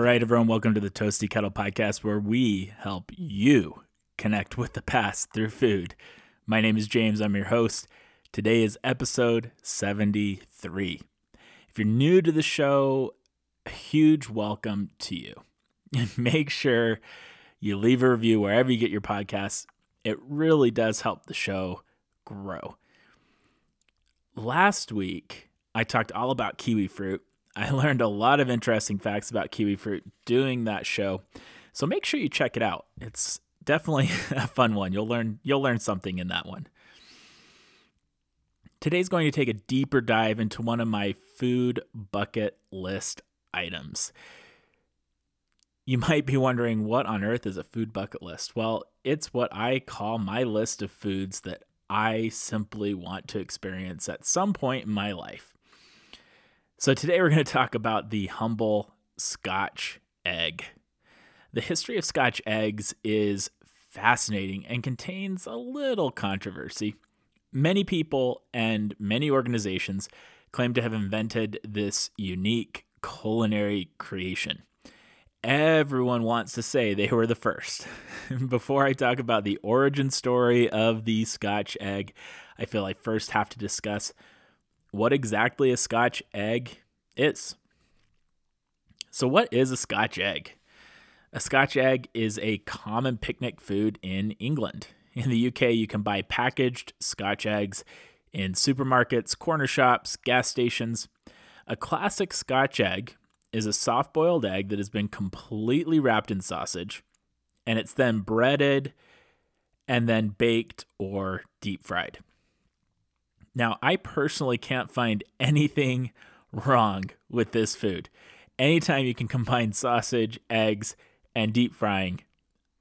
Right, everyone, welcome to the Toasty Kettle Podcast, where we help you connect with the past through food. My name is James, I'm your host. Today is episode 73. If you're new to the show, a huge welcome to you. Make sure you leave a review wherever you get your podcasts. It really does help the show grow. Last week, I talked all about kiwi fruit. I learned a lot of interesting facts about kiwi fruit doing that show. So make sure you check it out. It's definitely a fun one. You'll learn you'll learn something in that one. Today's going to take a deeper dive into one of my food bucket list items. You might be wondering what on earth is a food bucket list? Well, it's what I call my list of foods that I simply want to experience at some point in my life. So, today we're going to talk about the humble Scotch egg. The history of Scotch eggs is fascinating and contains a little controversy. Many people and many organizations claim to have invented this unique culinary creation. Everyone wants to say they were the first. Before I talk about the origin story of the Scotch egg, I feel I first have to discuss what exactly a Scotch egg is. So, what is a Scotch egg? A Scotch egg is a common picnic food in England. In the UK, you can buy packaged Scotch eggs in supermarkets, corner shops, gas stations. A classic Scotch egg is a soft boiled egg that has been completely wrapped in sausage, and it's then breaded and then baked or deep fried. Now, I personally can't find anything wrong with this food. Anytime you can combine sausage, eggs, and deep frying,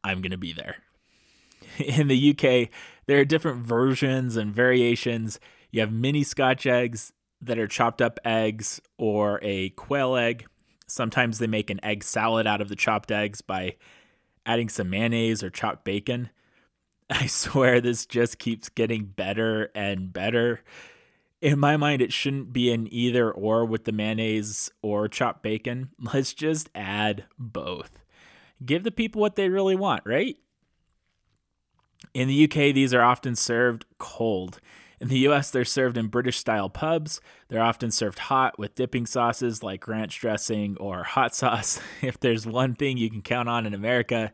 I'm going to be there in the UK, there are different versions and variations. You have mini scotch eggs that are chopped up eggs or a quail egg. Sometimes they make an egg salad out of the chopped eggs by adding some mayonnaise or chopped bacon. I swear this just keeps getting better and better. In my mind, it shouldn't be an either or with the mayonnaise or chopped bacon. Let's just add both. Give the people what they really want, right? In the UK, these are often served cold. In the US, they're served in British style pubs. They're often served hot with dipping sauces like ranch dressing or hot sauce. If there's one thing you can count on in America,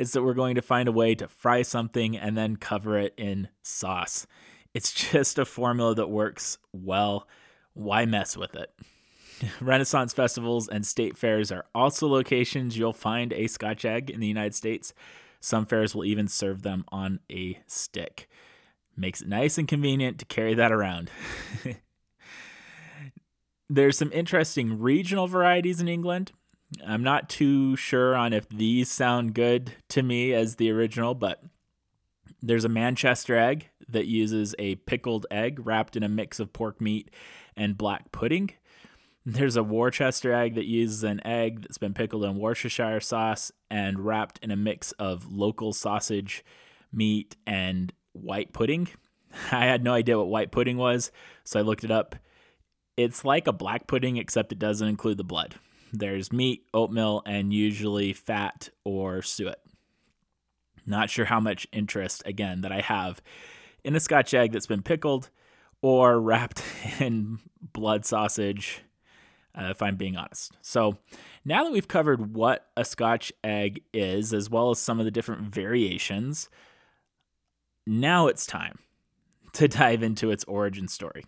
it's that we're going to find a way to fry something and then cover it in sauce. It's just a formula that works well. Why mess with it? Renaissance festivals and state fairs are also locations you'll find a Scotch egg in the United States. Some fairs will even serve them on a stick. Makes it nice and convenient to carry that around. There's some interesting regional varieties in England. I'm not too sure on if these sound good to me as the original, but there's a Manchester egg that uses a pickled egg wrapped in a mix of pork meat and black pudding. There's a Worcester egg that uses an egg that's been pickled in Worcestershire sauce and wrapped in a mix of local sausage, meat, and white pudding. I had no idea what white pudding was, so I looked it up. It's like a black pudding, except it doesn't include the blood. There's meat, oatmeal, and usually fat or suet. Not sure how much interest, again, that I have in a scotch egg that's been pickled or wrapped in blood sausage uh, if I'm being honest. So now that we've covered what a Scotch egg is, as well as some of the different variations, now it's time to dive into its origin story.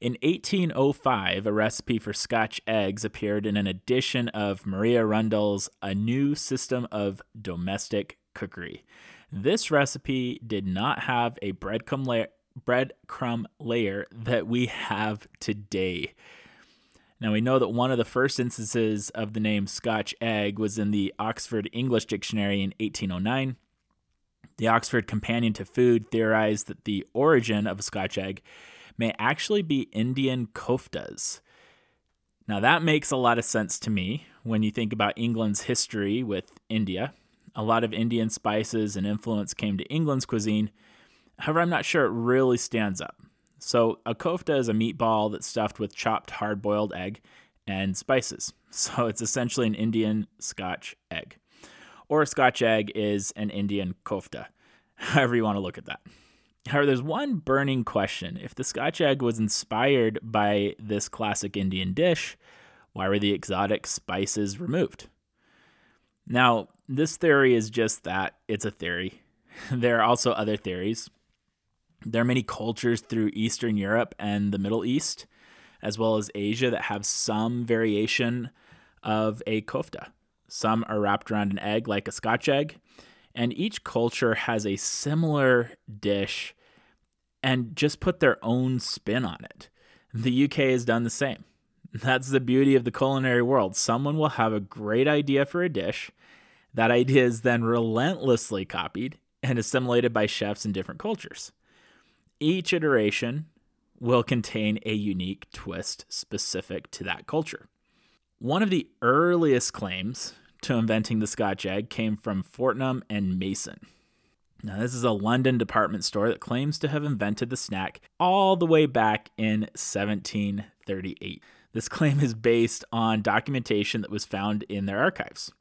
In 1805, a recipe for Scotch eggs appeared in an edition of Maria Rundell's A New System of Domestic Cookery. This recipe did not have a breadcrumb layer, breadcrumb layer that we have today. Now, we know that one of the first instances of the name Scotch egg was in the Oxford English Dictionary in 1809. The Oxford Companion to Food theorized that the origin of a Scotch egg may actually be Indian koftas. Now, that makes a lot of sense to me when you think about England's history with India. A lot of Indian spices and influence came to England's cuisine. However, I'm not sure it really stands up. So, a kofta is a meatball that's stuffed with chopped hard boiled egg and spices. So it's essentially an Indian Scotch egg. Or a Scotch egg is an Indian kofta, however you want to look at that. However, there's one burning question. If the Scotch egg was inspired by this classic Indian dish, why were the exotic spices removed? Now, this theory is just that it's a theory. There are also other theories. There are many cultures through Eastern Europe and the Middle East, as well as Asia, that have some variation of a kofta. Some are wrapped around an egg like a scotch egg, and each culture has a similar dish and just put their own spin on it. The UK has done the same. That's the beauty of the culinary world. Someone will have a great idea for a dish. That idea is then relentlessly copied and assimilated by chefs in different cultures. Each iteration will contain a unique twist specific to that culture. One of the earliest claims to inventing the Scotch egg came from Fortnum and Mason. Now, this is a London department store that claims to have invented the snack all the way back in 1738. This claim is based on documentation that was found in their archives.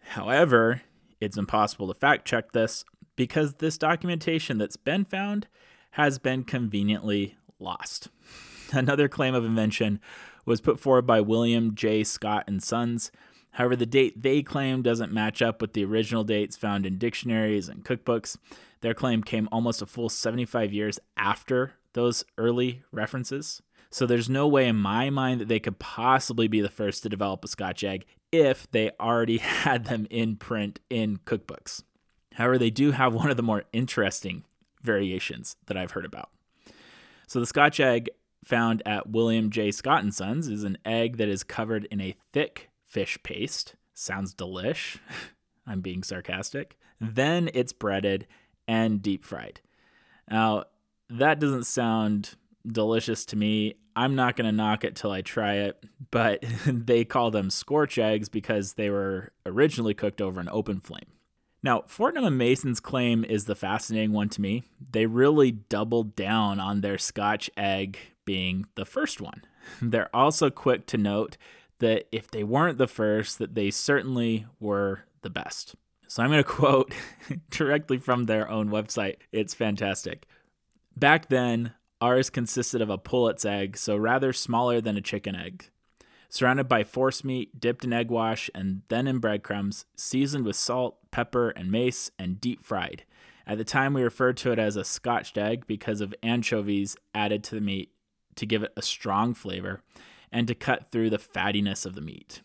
However, it's impossible to fact check this because this documentation that's been found has been conveniently lost. Another claim of invention was put forward by William J. Scott and Sons. However, the date they claim doesn't match up with the original dates found in dictionaries and cookbooks. Their claim came almost a full 75 years after those early references. So there's no way in my mind that they could possibly be the first to develop a Scotch egg if they already had them in print in cookbooks. However, they do have one of the more interesting variations that I've heard about. So the Scotch egg found at William J. Scott and Sons is an egg that is covered in a thick fish paste. Sounds delish. I'm being sarcastic. Then it's breaded and deep fried. Now, that doesn't sound delicious to me. I'm not going to knock it till I try it, but they call them scorch eggs because they were originally cooked over an open flame. Now, Fortnum and Mason's claim is the fascinating one to me. They really doubled down on their Scotch egg being the first one. They're also quick to note that if they weren't the first, that they certainly were the best. So I'm going to quote directly from their own website. It's fantastic. Back then, Ours consisted of a pullet's egg, so rather smaller than a chicken egg. Surrounded by forcemeat, dipped in egg wash, and then in breadcrumbs, seasoned with salt, pepper, and mace, and deep fried. At the time, we referred to it as a scotched egg because of anchovies added to the meat to give it a strong flavor and to cut through the fattiness of the meat.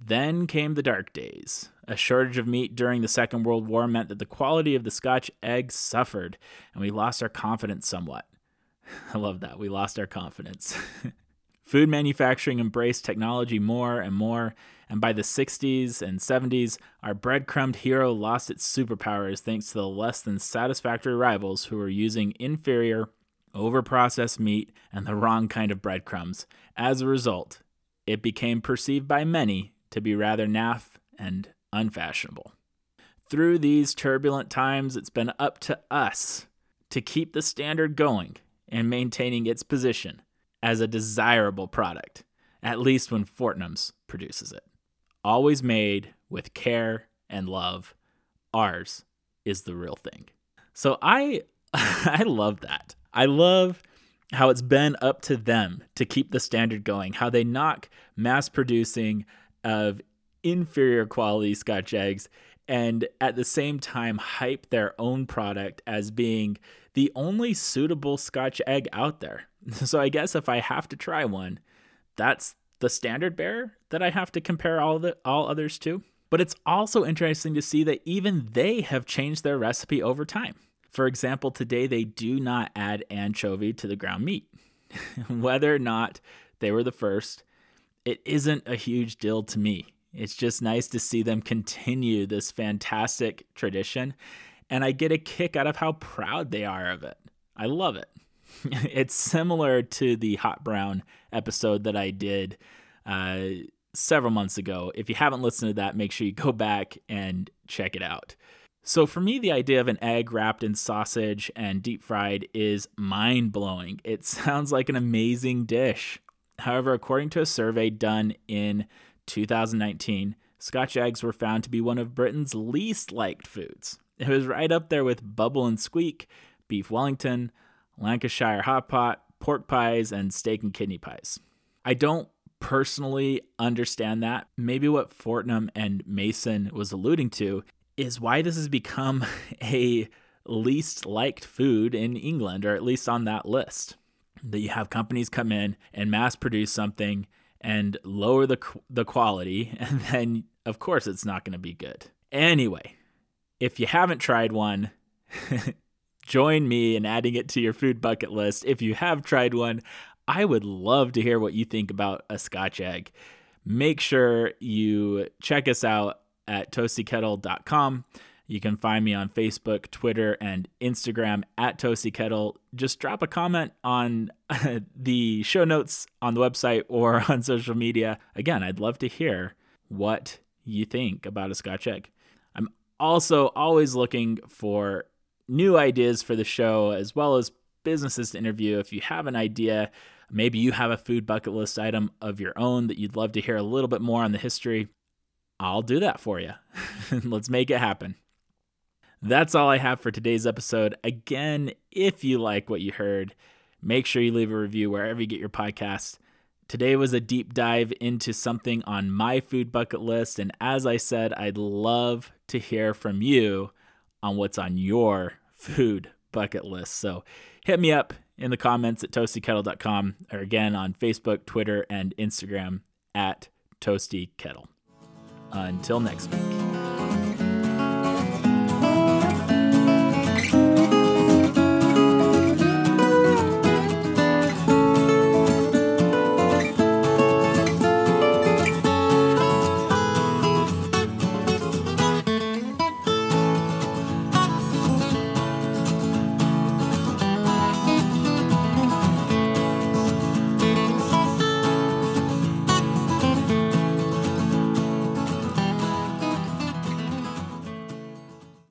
Then came the dark days. A shortage of meat during the Second World War meant that the quality of the Scotch egg suffered, and we lost our confidence somewhat. I love that. We lost our confidence. Food manufacturing embraced technology more and more, and by the 60s and 70s, our breadcrumbed hero lost its superpowers thanks to the less than satisfactory rivals who were using inferior, overprocessed meat and the wrong kind of breadcrumbs. As a result, it became perceived by many to be rather naff and unfashionable. Through these turbulent times, it's been up to us to keep the standard going and maintaining its position as a desirable product, at least when Fortnum's produces it. Always made with care and love. Ours is the real thing. So I I love that. I love how it's been up to them to keep the standard going, how they knock mass producing of inferior quality scotch eggs and at the same time hype their own product as being the only suitable Scotch egg out there. So I guess if I have to try one, that's the standard bearer that I have to compare all the all others to. But it's also interesting to see that even they have changed their recipe over time. For example, today they do not add anchovy to the ground meat. Whether or not they were the first, it isn't a huge deal to me. It's just nice to see them continue this fantastic tradition and I get a kick out of how proud they are of it. I love it. it's similar to the hot brown episode that I did uh, several months ago. If you haven't listened to that, make sure you go back and check it out. So, for me, the idea of an egg wrapped in sausage and deep fried is mind blowing. It sounds like an amazing dish. However, according to a survey done in 2019, Scotch eggs were found to be one of Britain's least liked foods. It was right up there with bubble and squeak, beef Wellington, Lancashire hot pot, pork pies, and steak and kidney pies. I don't personally understand that. Maybe what Fortnum and Mason was alluding to is why this has become a least liked food in England, or at least on that list. That you have companies come in and mass produce something and lower the the quality, and then of course it's not going to be good. Anyway, if you haven't tried one, join me in adding it to your food bucket list. If you have tried one, I would love to hear what you think about a Scotch egg. Make sure you check us out at toastykettle.com. You can find me on Facebook, Twitter, and Instagram at ToastyKettle. Just drop a comment on the show notes on the website or on social media. Again, I'd love to hear what you think about a Scotch egg. I'm also always looking for new ideas for the show as well as businesses to interview. If you have an idea, maybe you have a food bucket list item of your own that you'd love to hear a little bit more on the history, I'll do that for you. Let's make it happen. That's all I have for today's episode. Again, if you like what you heard, make sure you leave a review wherever you get your podcast. Today was a deep dive into something on my food bucket list. And as I said, I'd love to hear from you on what's on your food bucket list. So hit me up in the comments at toastykettle.com or again on Facebook, Twitter, and Instagram at toastykettle. Until next week.